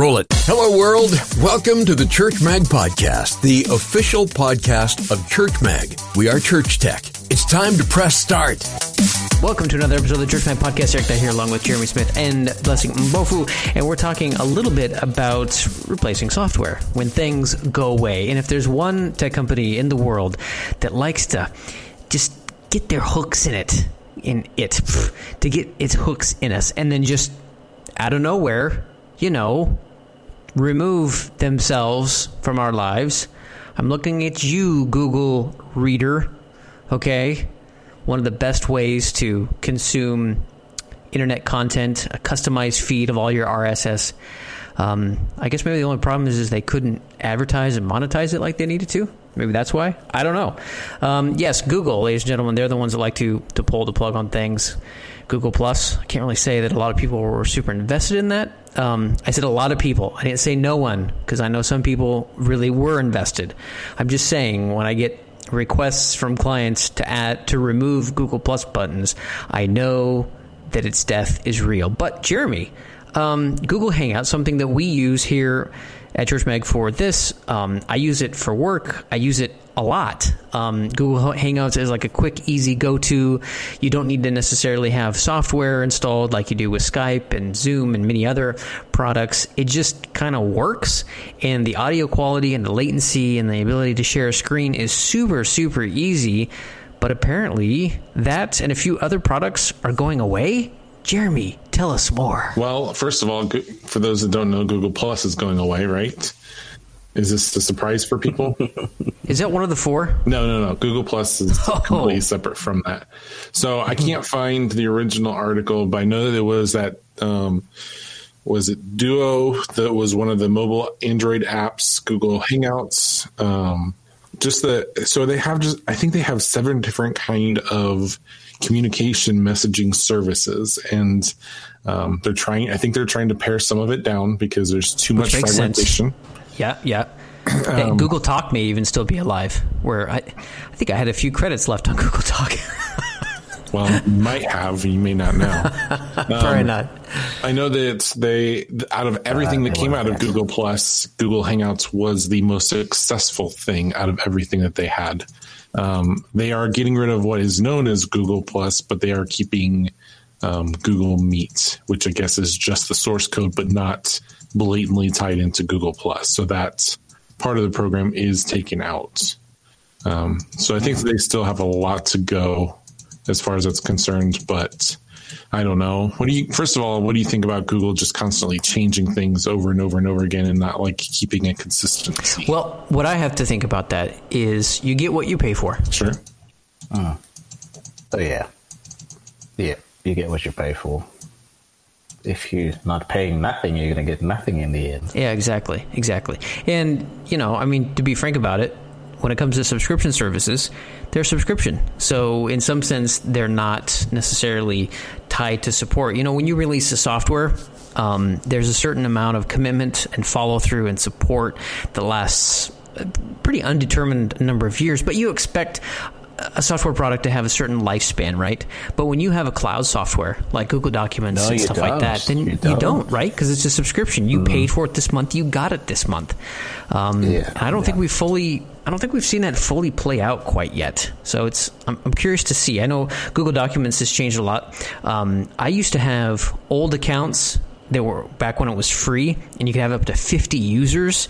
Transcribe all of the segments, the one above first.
Roll it. Hello, world. Welcome to the Church Mag Podcast, the official podcast of Church Mag. We are Church Tech. It's time to press start. Welcome to another episode of the Church Mag Podcast. Eric Dye here, along with Jeremy Smith and Blessing Mbofu, and we're talking a little bit about replacing software when things go away. And if there's one tech company in the world that likes to just get their hooks in it, in it, to get its hooks in us, and then just out of nowhere you know, remove themselves from our lives. I'm looking at you, Google Reader. Okay? One of the best ways to consume internet content, a customized feed of all your RSS. Um, I guess maybe the only problem is, is they couldn't advertise and monetize it like they needed to. Maybe that's why. I don't know. Um, yes, Google, ladies and gentlemen, they're the ones that like to to pull the plug on things. Google Plus. I can't really say that a lot of people were super invested in that. Um, I said a lot of people. I didn't say no one because I know some people really were invested. I'm just saying when I get requests from clients to add to remove Google Plus buttons, I know that its death is real. But Jeremy, um, Google Hangout, something that we use here at Church Mag for this. Um, I use it for work. I use it a lot. Um, Google Hangouts is like a quick, easy go to. You don't need to necessarily have software installed like you do with Skype and Zoom and many other products. It just kind of works, and the audio quality and the latency and the ability to share a screen is super, super easy. But apparently, that and a few other products are going away. Jeremy, tell us more. Well, first of all, for those that don't know, Google Plus is going away, right? Is this a surprise for people? is that one of the four? No, no, no. Google Plus is oh. completely separate from that. So I can't find the original article, but I know that it was that um, was it Duo that was one of the mobile Android apps, Google Hangouts. Um, just the so they have just I think they have seven different kind of communication messaging services and um, they're trying i think they're trying to pare some of it down because there's too Which much fragmentation sense. Yeah yeah. Um, google talk may even still be alive where I, I think i had a few credits left on google talk. Well you might have you may not know. Probably um, not. I know that they out of everything uh, that came out of google plus google hangouts was the most successful thing out of everything that they had. Um, they are getting rid of what is known as Google Plus, but they are keeping um, Google Meet, which I guess is just the source code, but not blatantly tied into Google Plus. So that part of the program is taken out. Um, so I think they still have a lot to go as far as that's concerned, but I don't know. What do you? First of all, what do you think about Google just constantly changing things over and over and over again and not like keeping a consistency? Well, what I have to think about that is you get what you pay for. Sure. Uh, oh yeah, yeah. You get what you pay for. If you're not paying nothing, you're going to get nothing in the end. Yeah, exactly, exactly. And you know, I mean, to be frank about it, when it comes to subscription services, they're subscription. So in some sense, they're not necessarily tied to support. You know, when you release a software, um, there's a certain amount of commitment and follow through and support that lasts a pretty undetermined number of years, but you expect a software product to have a certain lifespan, right? But when you have a cloud software like Google Documents no, and stuff don't. like that, then you, don't, don't right? Because it's a subscription. You mm. paid for it this month, you got it this month. Um, yeah, I don't yeah. think we fully. I don't think we've seen that fully play out quite yet. So it's. I'm, I'm curious to see. I know Google Documents has changed a lot. Um, I used to have old accounts that were back when it was free, and you could have up to 50 users,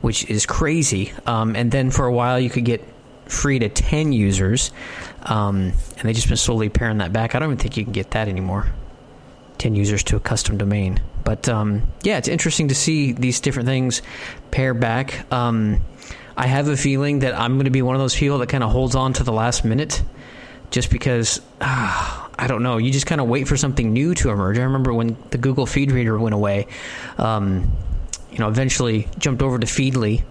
which is crazy. Um, and then for a while, you could get free to 10 users. Um, and they've just been slowly paring that back. I don't even think you can get that anymore. 10 users to a custom domain. But um, yeah, it's interesting to see these different things pare back. Um, I have a feeling that I'm going to be one of those people that kind of holds on to the last minute just because, uh, I don't know, you just kind of wait for something new to emerge. I remember when the Google Feed Reader went away, um, you know, eventually jumped over to Feedly.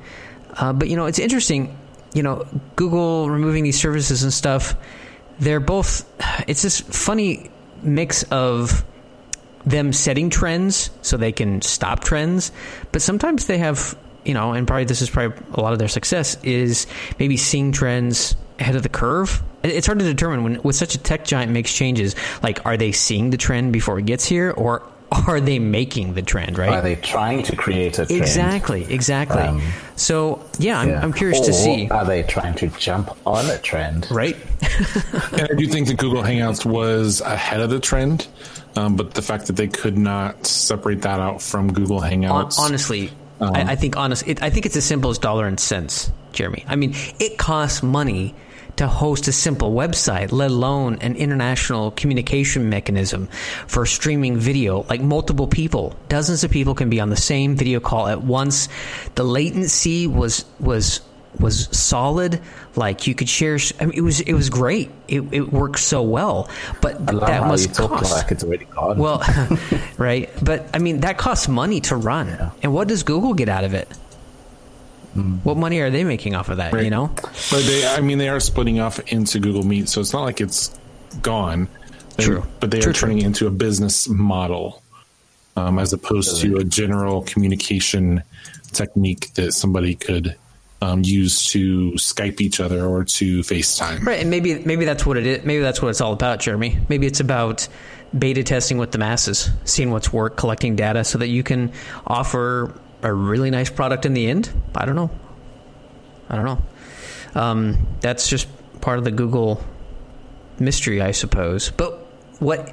Uh, but, you know, it's interesting you know, Google removing these services and stuff, they're both, it's this funny mix of them setting trends so they can stop trends, but sometimes they have, you know, and probably this is probably a lot of their success is maybe seeing trends ahead of the curve. It's hard to determine when with such a tech giant makes changes. Like, are they seeing the trend before it gets here, or are they making the trend, right? Are they trying to create a trend? Exactly, exactly. Um, so yeah, I'm, yeah. I'm curious or to see. Are they trying to jump on a trend? Right. and I do think that Google Hangouts was ahead of the trend, um, but the fact that they could not separate that out from Google Hangouts. Honestly, um, I, I, think honest, it, I think it's as simple as dollar and cents, Jeremy. I mean, it costs money to host a simple website, let alone an international communication mechanism for streaming video. Like multiple people, dozens of people can be on the same video call at once. The latency was was was solid. Like you could share. I mean, it was it was great. It, it worked so well, but that must cost. Like it's already gone. Well, right, but I mean that costs money to run. Yeah. And what does Google get out of it? Mm. What money are they making off of that? Right. You know, but they, I mean, they are splitting off into Google Meet, so it's not like it's gone. They, true, but they true, are turning true. it into a business model, um, as opposed to a general communication technique that somebody could um, use to Skype each other or to FaceTime. Right, and maybe maybe that's what it is. Maybe that's what it's all about, Jeremy. Maybe it's about beta testing with the masses, seeing what's work, collecting data, so that you can offer a really nice product in the end? I don't know. I don't know. Um, that's just part of the Google mystery, I suppose. But what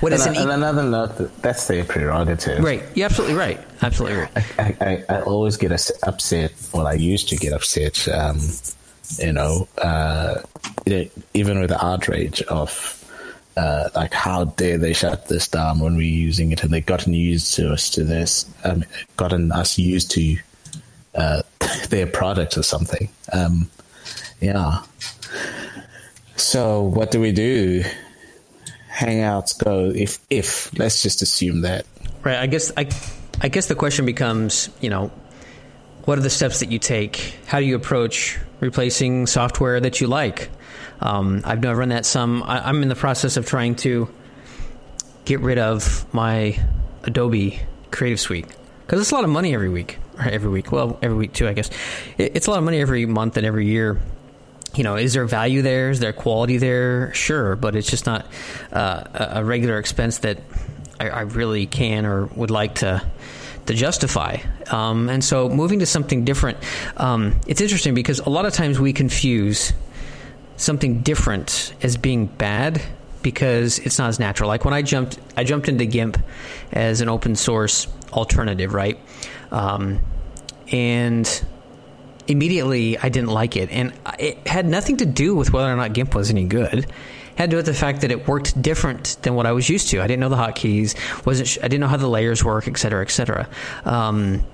what is and, an e- and another note that's their prerogative, right? You're absolutely right. Absolutely right. I, I, I always get upset. Well, I used to get upset. Um, you know, uh, even with the outrage of uh, like how dare they shut this down when we're using it and they've gotten used to us to this um, gotten us used to uh, their product or something. Um, yeah. So what do we do? Hangouts go if if let's just assume that. Right i guess i i guess the question becomes you know what are the steps that you take? How do you approach replacing software that you like um, I've now run that some. I, I'm in the process of trying to get rid of my Adobe Creative Suite because it's a lot of money every week. Every week, well, every week too, I guess. It's a lot of money every month and every year. You know, is there value there? Is there quality there? Sure, but it's just not uh, a regular expense that I, I, really can or would like to to justify. Um, and so, moving to something different, um, it's interesting because a lot of times we confuse something different as being bad because it's not as natural. Like when I jumped, I jumped into GIMP as an open source alternative, right? Um, and immediately I didn't like it, and it had nothing to do with whether or not GIMP was any good. It had to do with the fact that it worked different than what I was used to. I didn't know the hotkeys, wasn't I didn't know how the layers work, et cetera, et cetera. Um,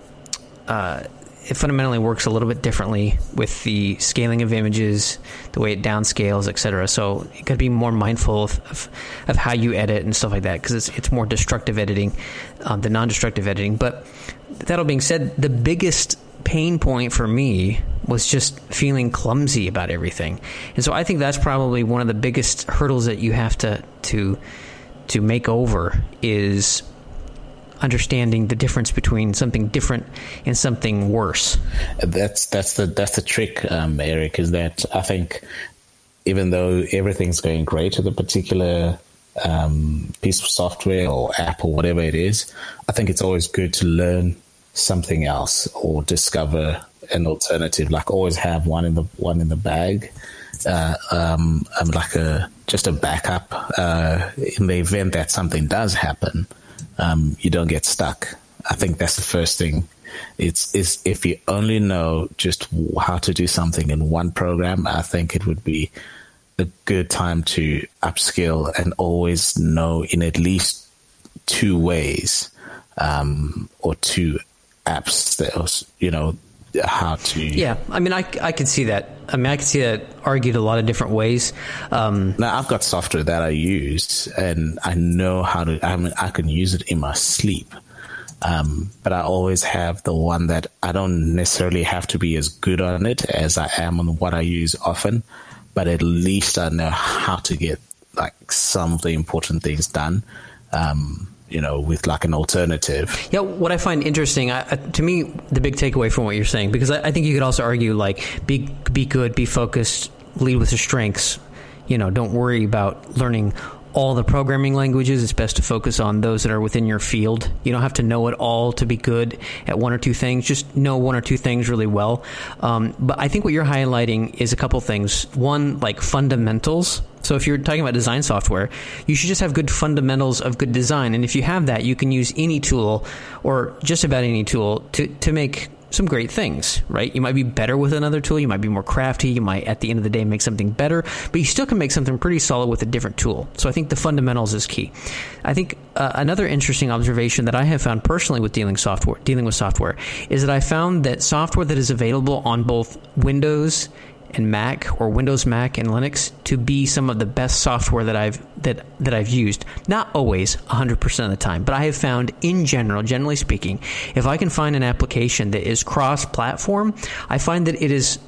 uh, it fundamentally works a little bit differently with the scaling of images, the way it downscales, etc. So you got to be more mindful of, of, of, how you edit and stuff like that because it's, it's more destructive editing um, than non-destructive editing. But that all being said, the biggest pain point for me was just feeling clumsy about everything, and so I think that's probably one of the biggest hurdles that you have to to to make over is understanding the difference between something different and something worse. That's that's the that's the trick, um, Eric. Is that I think even though everything's going great with a particular um, piece of software or app or whatever it is, I think it's always good to learn something else or discover an alternative. Like always have one in the one in the bag, uh, um, um like a just a backup uh, in the event that something does happen um, you don't get stuck. I think that's the first thing. It's is if you only know just how to do something in one program, I think it would be a good time to upskill and always know in at least two ways um, or two apps that you know how to. Yeah, I mean, I, I could see that. I mean, I could see that argued a lot of different ways. Um, now, I've got software that I use, and I know how to. I mean, I can use it in my sleep. Um, but I always have the one that I don't necessarily have to be as good on it as I am on what I use often. But at least I know how to get like some of the important things done. Um, you know, with like an alternative. Yeah, what I find interesting, I, to me, the big takeaway from what you're saying, because I, I, think you could also argue like be be good, be focused, lead with your strengths. You know, don't worry about learning all the programming languages. It's best to focus on those that are within your field. You don't have to know it all to be good at one or two things. Just know one or two things really well. Um, but I think what you're highlighting is a couple things. One, like fundamentals. So if you're talking about design software, you should just have good fundamentals of good design. And if you have that, you can use any tool or just about any tool to, to make some great things, right? You might be better with another tool. You might be more crafty. You might, at the end of the day, make something better, but you still can make something pretty solid with a different tool. So I think the fundamentals is key. I think uh, another interesting observation that I have found personally with dealing software, dealing with software, is that I found that software that is available on both Windows and Mac or Windows Mac and Linux to be some of the best software that I've that that I've used. Not always 100% of the time, but I have found in general, generally speaking, if I can find an application that is cross-platform, I find that it is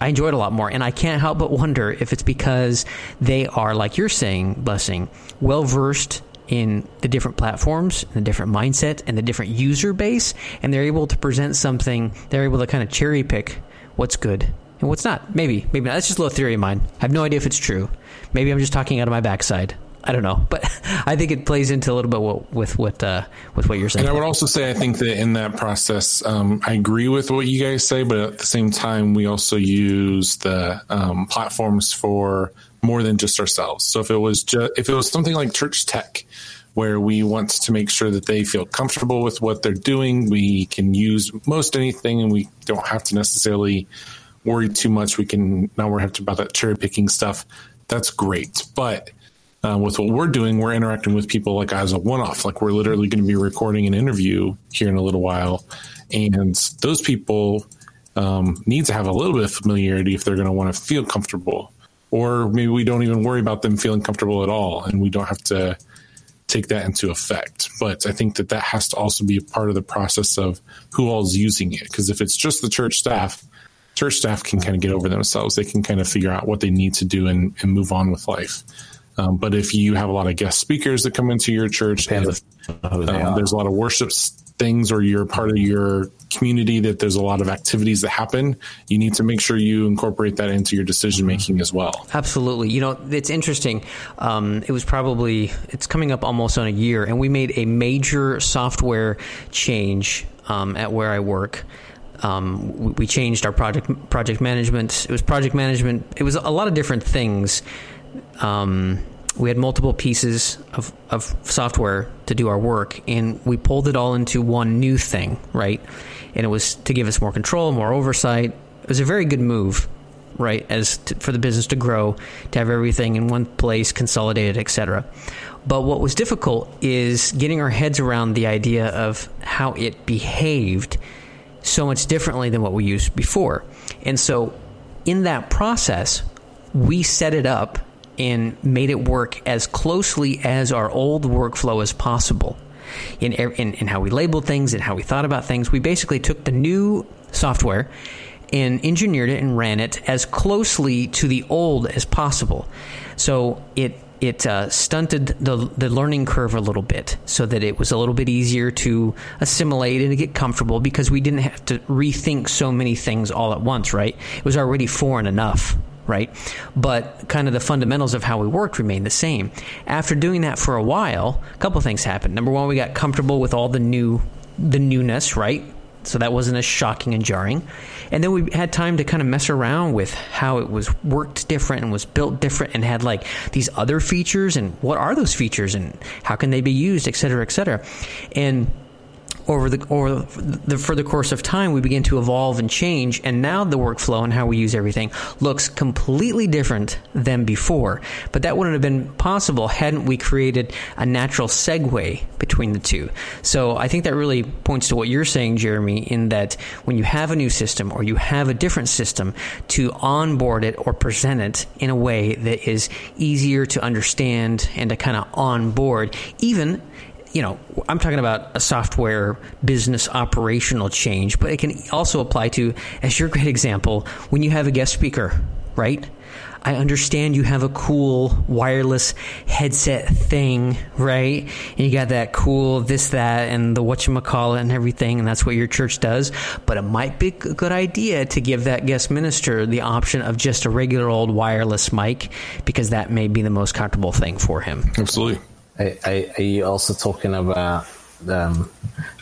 I enjoy it a lot more, and I can't help but wonder if it's because they are, like you're saying, blessing, well versed in the different platforms, the different mindset, and the different user base, and they're able to present something. They're able to kind of cherry pick what's good and what's not. Maybe, maybe not. That's just a little theory of mine. I have no idea if it's true. Maybe I'm just talking out of my backside. I don't know, but I think it plays into a little bit what, with what uh, with what you're saying. And I would also say I think that in that process, um, I agree with what you guys say, but at the same time, we also use the um, platforms for more than just ourselves. So if it was just if it was something like Church Tech, where we want to make sure that they feel comfortable with what they're doing, we can use most anything, and we don't have to necessarily worry too much. We can have to about that cherry picking stuff. That's great, but uh, with what we're doing, we're interacting with people like as a one off. Like we're literally going to be recording an interview here in a little while, and those people um, need to have a little bit of familiarity if they're going to want to feel comfortable. Or maybe we don't even worry about them feeling comfortable at all, and we don't have to take that into effect. But I think that that has to also be a part of the process of who all is using it. Because if it's just the church staff, church staff can kind of get over themselves. They can kind of figure out what they need to do and, and move on with life. Um, but if you have a lot of guest speakers that come into your church, if, um, there's a lot of worship things, or you're part of your community that there's a lot of activities that happen, you need to make sure you incorporate that into your decision making as well. Absolutely. You know, it's interesting. Um, it was probably it's coming up almost on a year, and we made a major software change um, at where I work um, we, changed our project project management. It was project management. It was a lot of different things. Um, we had multiple pieces of, of software to do our work, and we pulled it all into one new thing, right? And it was to give us more control, more oversight. It was a very good move, right? As to, for the business to grow, to have everything in one place, consolidated, etc. But what was difficult is getting our heads around the idea of how it behaved so much differently than what we used before. And so, in that process, we set it up and made it work as closely as our old workflow as possible. In, in, in how we labeled things and how we thought about things, we basically took the new software and engineered it and ran it as closely to the old as possible. So it it uh, stunted the the learning curve a little bit, so that it was a little bit easier to assimilate and to get comfortable because we didn't have to rethink so many things all at once. Right? It was already foreign enough. Right, but kind of the fundamentals of how we worked remained the same. After doing that for a while, a couple things happened. Number one, we got comfortable with all the new the newness, right? So that wasn't as shocking and jarring. And then we had time to kind of mess around with how it was worked different and was built different and had like these other features and what are those features and how can they be used, et cetera, et cetera. And over the over the for the course of time we begin to evolve and change and now the workflow and how we use everything looks completely different than before. But that wouldn't have been possible hadn't we created a natural segue between the two. So i think that really points to what you're saying jeremy in that when you have a new system or you have a different system to onboard it or present it in a way that is easier to understand and to kind of onboard even you know, I'm talking about a software business operational change, but it can also apply to, as your great example, when you have a guest speaker right? I understand you have a cool wireless headset thing, right? And you got that cool this, that, and the whatchamacallit and everything, and that's what your church does. But it might be a good idea to give that guest minister the option of just a regular old wireless mic because that may be the most comfortable thing for him. Absolutely. I, are you also talking about um,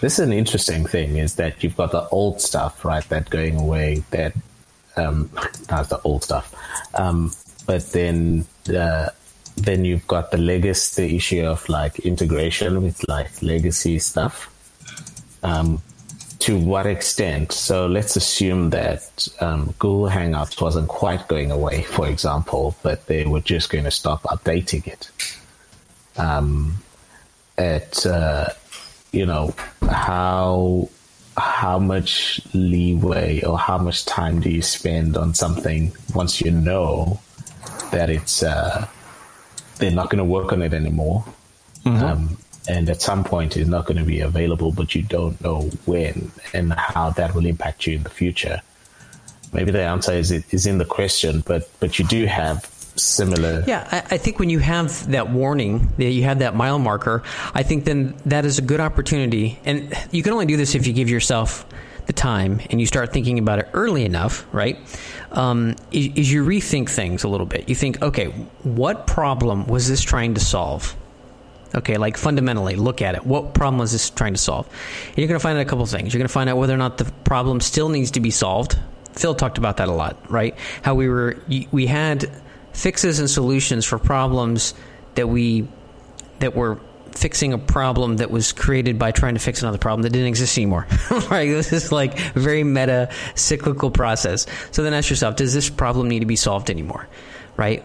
this is an interesting thing is that you've got the old stuff right that going away that um, not the old stuff um, but then uh, then you've got the legacy the issue of like integration with like legacy stuff um, to what extent? So let's assume that um, google hangouts wasn't quite going away for example but they were just going to stop updating it um, at uh, you know how how much leeway or how much time do you spend on something once you know that it's uh, they're not going to work on it anymore mm-hmm. um, and at some point it's not going to be available but you don't know when and how that will impact you in the future maybe the answer is is in the question but but you do have similar. Yeah, I, I, think when you have that warning, that you have that mile marker, I think then that is a good opportunity. And you can only do this if you give yourself the time and you start thinking about it early enough, right? Um, is, is you rethink things a little bit. You think, okay, what problem was this trying to solve? Okay, like fundamentally, look at it. What problem was this trying to solve? And you're going to find out a couple things. You're going to find out whether or not the problem still needs to be solved. Phil talked about that a lot, right? How we were, we had fixes and solutions for problems that we that were fixing a problem that was created by trying to fix another problem that didn't exist anymore. right? This is like very meta cyclical process. So then ask yourself, does this problem need to be solved anymore? Right?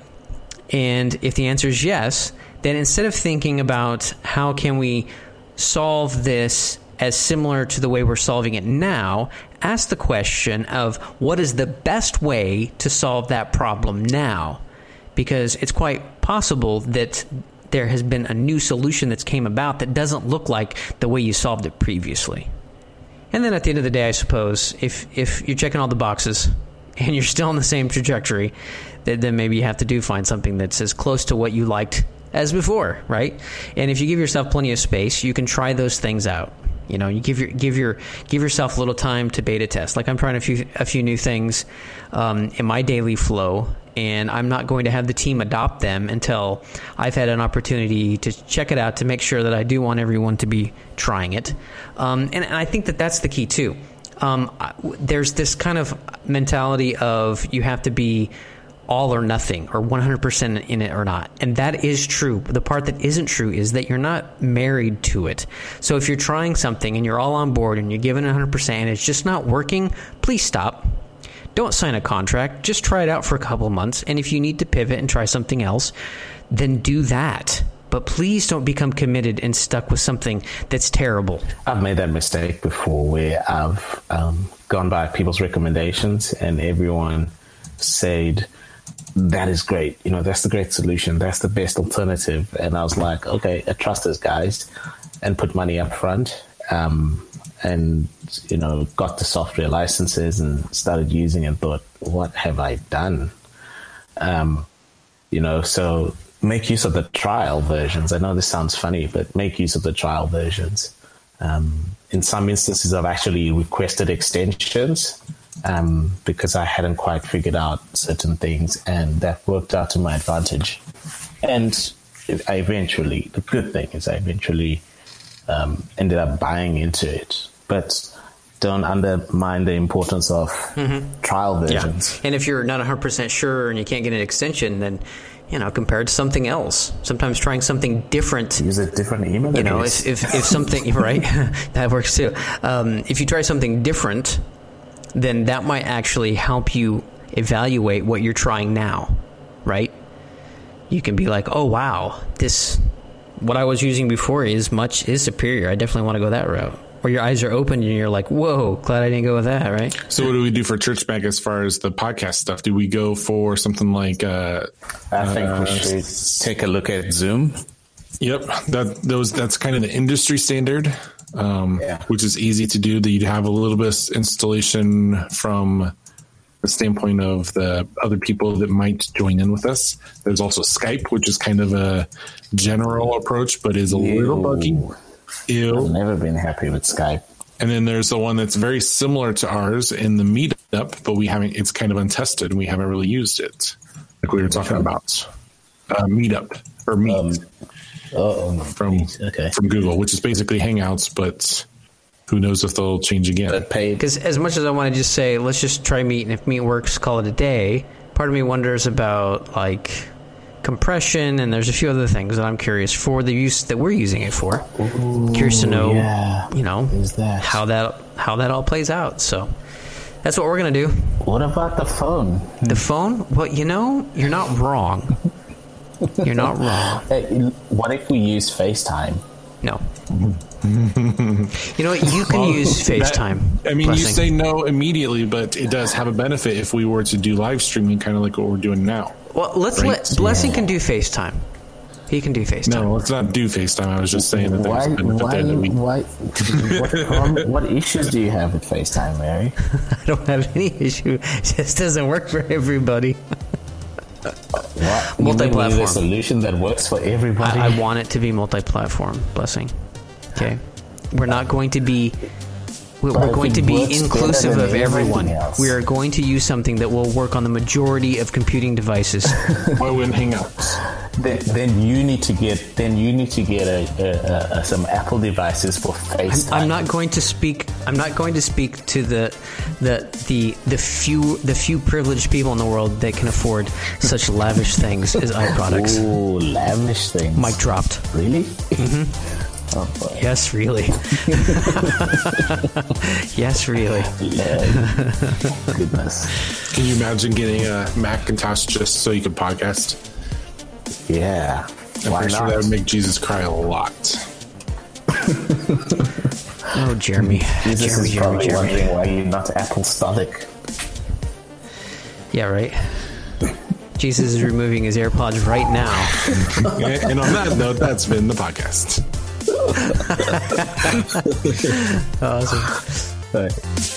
And if the answer is yes, then instead of thinking about how can we solve this as similar to the way we're solving it now, ask the question of what is the best way to solve that problem now? Because it's quite possible that there has been a new solution that's came about that doesn't look like the way you solved it previously. And then at the end of the day, I suppose if if you're checking all the boxes and you're still on the same trajectory, then maybe you have to do find something that's as close to what you liked as before, right? And if you give yourself plenty of space, you can try those things out. You know, you give your give your give yourself a little time to beta test. Like I'm trying a few a few new things um, in my daily flow, and I'm not going to have the team adopt them until I've had an opportunity to check it out to make sure that I do want everyone to be trying it. Um, and, and, I think that that's the key too. Um, there's this kind of mentality of you have to be all or nothing or 100% in it or not. And that is true. The part that isn't true is that you're not married to it. So if you're trying something and you're all on board and you're giving 100% and it's just not working, please stop don't sign a contract. Just try it out for a couple months. And if you need to pivot and try something else, then do that. But please don't become committed and stuck with something that's terrible. I've made that mistake before where I've um, gone by people's recommendations and everyone said, that is great. You know, that's the great solution. That's the best alternative. And I was like, okay, I trust those guys and put money up front. Um, and you know got the software licenses and started using and thought what have i done? Um, you know so make use of the trial versions. I know this sounds funny but make use of the trial versions. Um, in some instances i've actually requested extensions um, because i hadn't quite figured out certain things and that worked out to my advantage. And i eventually the good thing is i eventually um, ended up buying into it. But don't undermine the importance of mm-hmm. trial versions. Yeah. And if you're not 100% sure and you can't get an extension, then you know, compared to something else. Sometimes trying something different. Use a different email. You know, if, if, if something right, that works too. Um, if you try something different, then that might actually help you evaluate what you're trying now, right? You can be like, oh wow, this what I was using before is much is superior. I definitely want to go that route. Or your eyes are open and you're like, whoa, glad I didn't go with that, right? So, what do we do for Church Mag as far as the podcast stuff? Do we go for something like? Uh, I think uh, we should take a look at Zoom. Yep, that those that's kind of the industry standard, um, yeah. which is easy to do. That you'd have a little bit of installation from the standpoint of the other people that might join in with us. There's also Skype, which is kind of a general approach, but is a Ew. little buggy. Ew. I've never been happy with Skype. And then there's the one that's very similar to ours in the meetup, but we haven't. It's kind of untested, and we haven't really used it, like we were talking about. Uh, meetup or Meet um, oh, from okay. from Google, which is basically Hangouts, but who knows if they'll change again. Because as much as I want to just say, let's just try Meet, and if Meet works, call it a day. Part of me wonders about like compression, and there's a few other things that I'm curious for the use that we're using it for. Ooh, curious to know, yeah. you know, that? how that how that all plays out. So that's what we're gonna do. What about the phone? The phone? Well, you know, you're not wrong. You're not wrong. what if we use FaceTime? No. you know what? You can well, use FaceTime. That, I mean, blessing. you say no immediately, but it does have a benefit if we were to do live streaming, kind of like what we're doing now. Well, let's right? let Blessing yeah. can do FaceTime. He can do FaceTime. No, let's not do FaceTime. I was just saying that there's why, a benefit why, there that we. Why, what, um, what issues do you have with FaceTime, Mary? I don't have any issue. It just doesn't work for everybody. What? Multi-platform. a solution that works for everybody. I, I want it to be multi-platform. Blessing. Okay, we're not going to be we're, going to be inclusive of everyone. We are going to use something that will work on the majority of computing devices. Why wouldn't Hangouts? Then, then you need to get then you need to get a, a, a, some Apple devices for FaceTime. I'm, I'm, not going to speak. I'm not going to speak to the the the the few the few privileged people in the world that can afford such lavish things as iProducts. Oh, lavish things! Mic dropped. Really? Mm-hmm. Oh, yes, really. yes, really. Goodness. Can you imagine getting a Macintosh just so you could podcast? Yeah. I'm Why pretty not? sure that would make Jesus cry a lot. oh, Jeremy. Jesus Jeremy, is Jeremy, probably Jeremy. wondering why you're not Apple Stonic. Yeah, right. Jesus is removing his AirPods right now. and on that note, that's been the podcast awesome.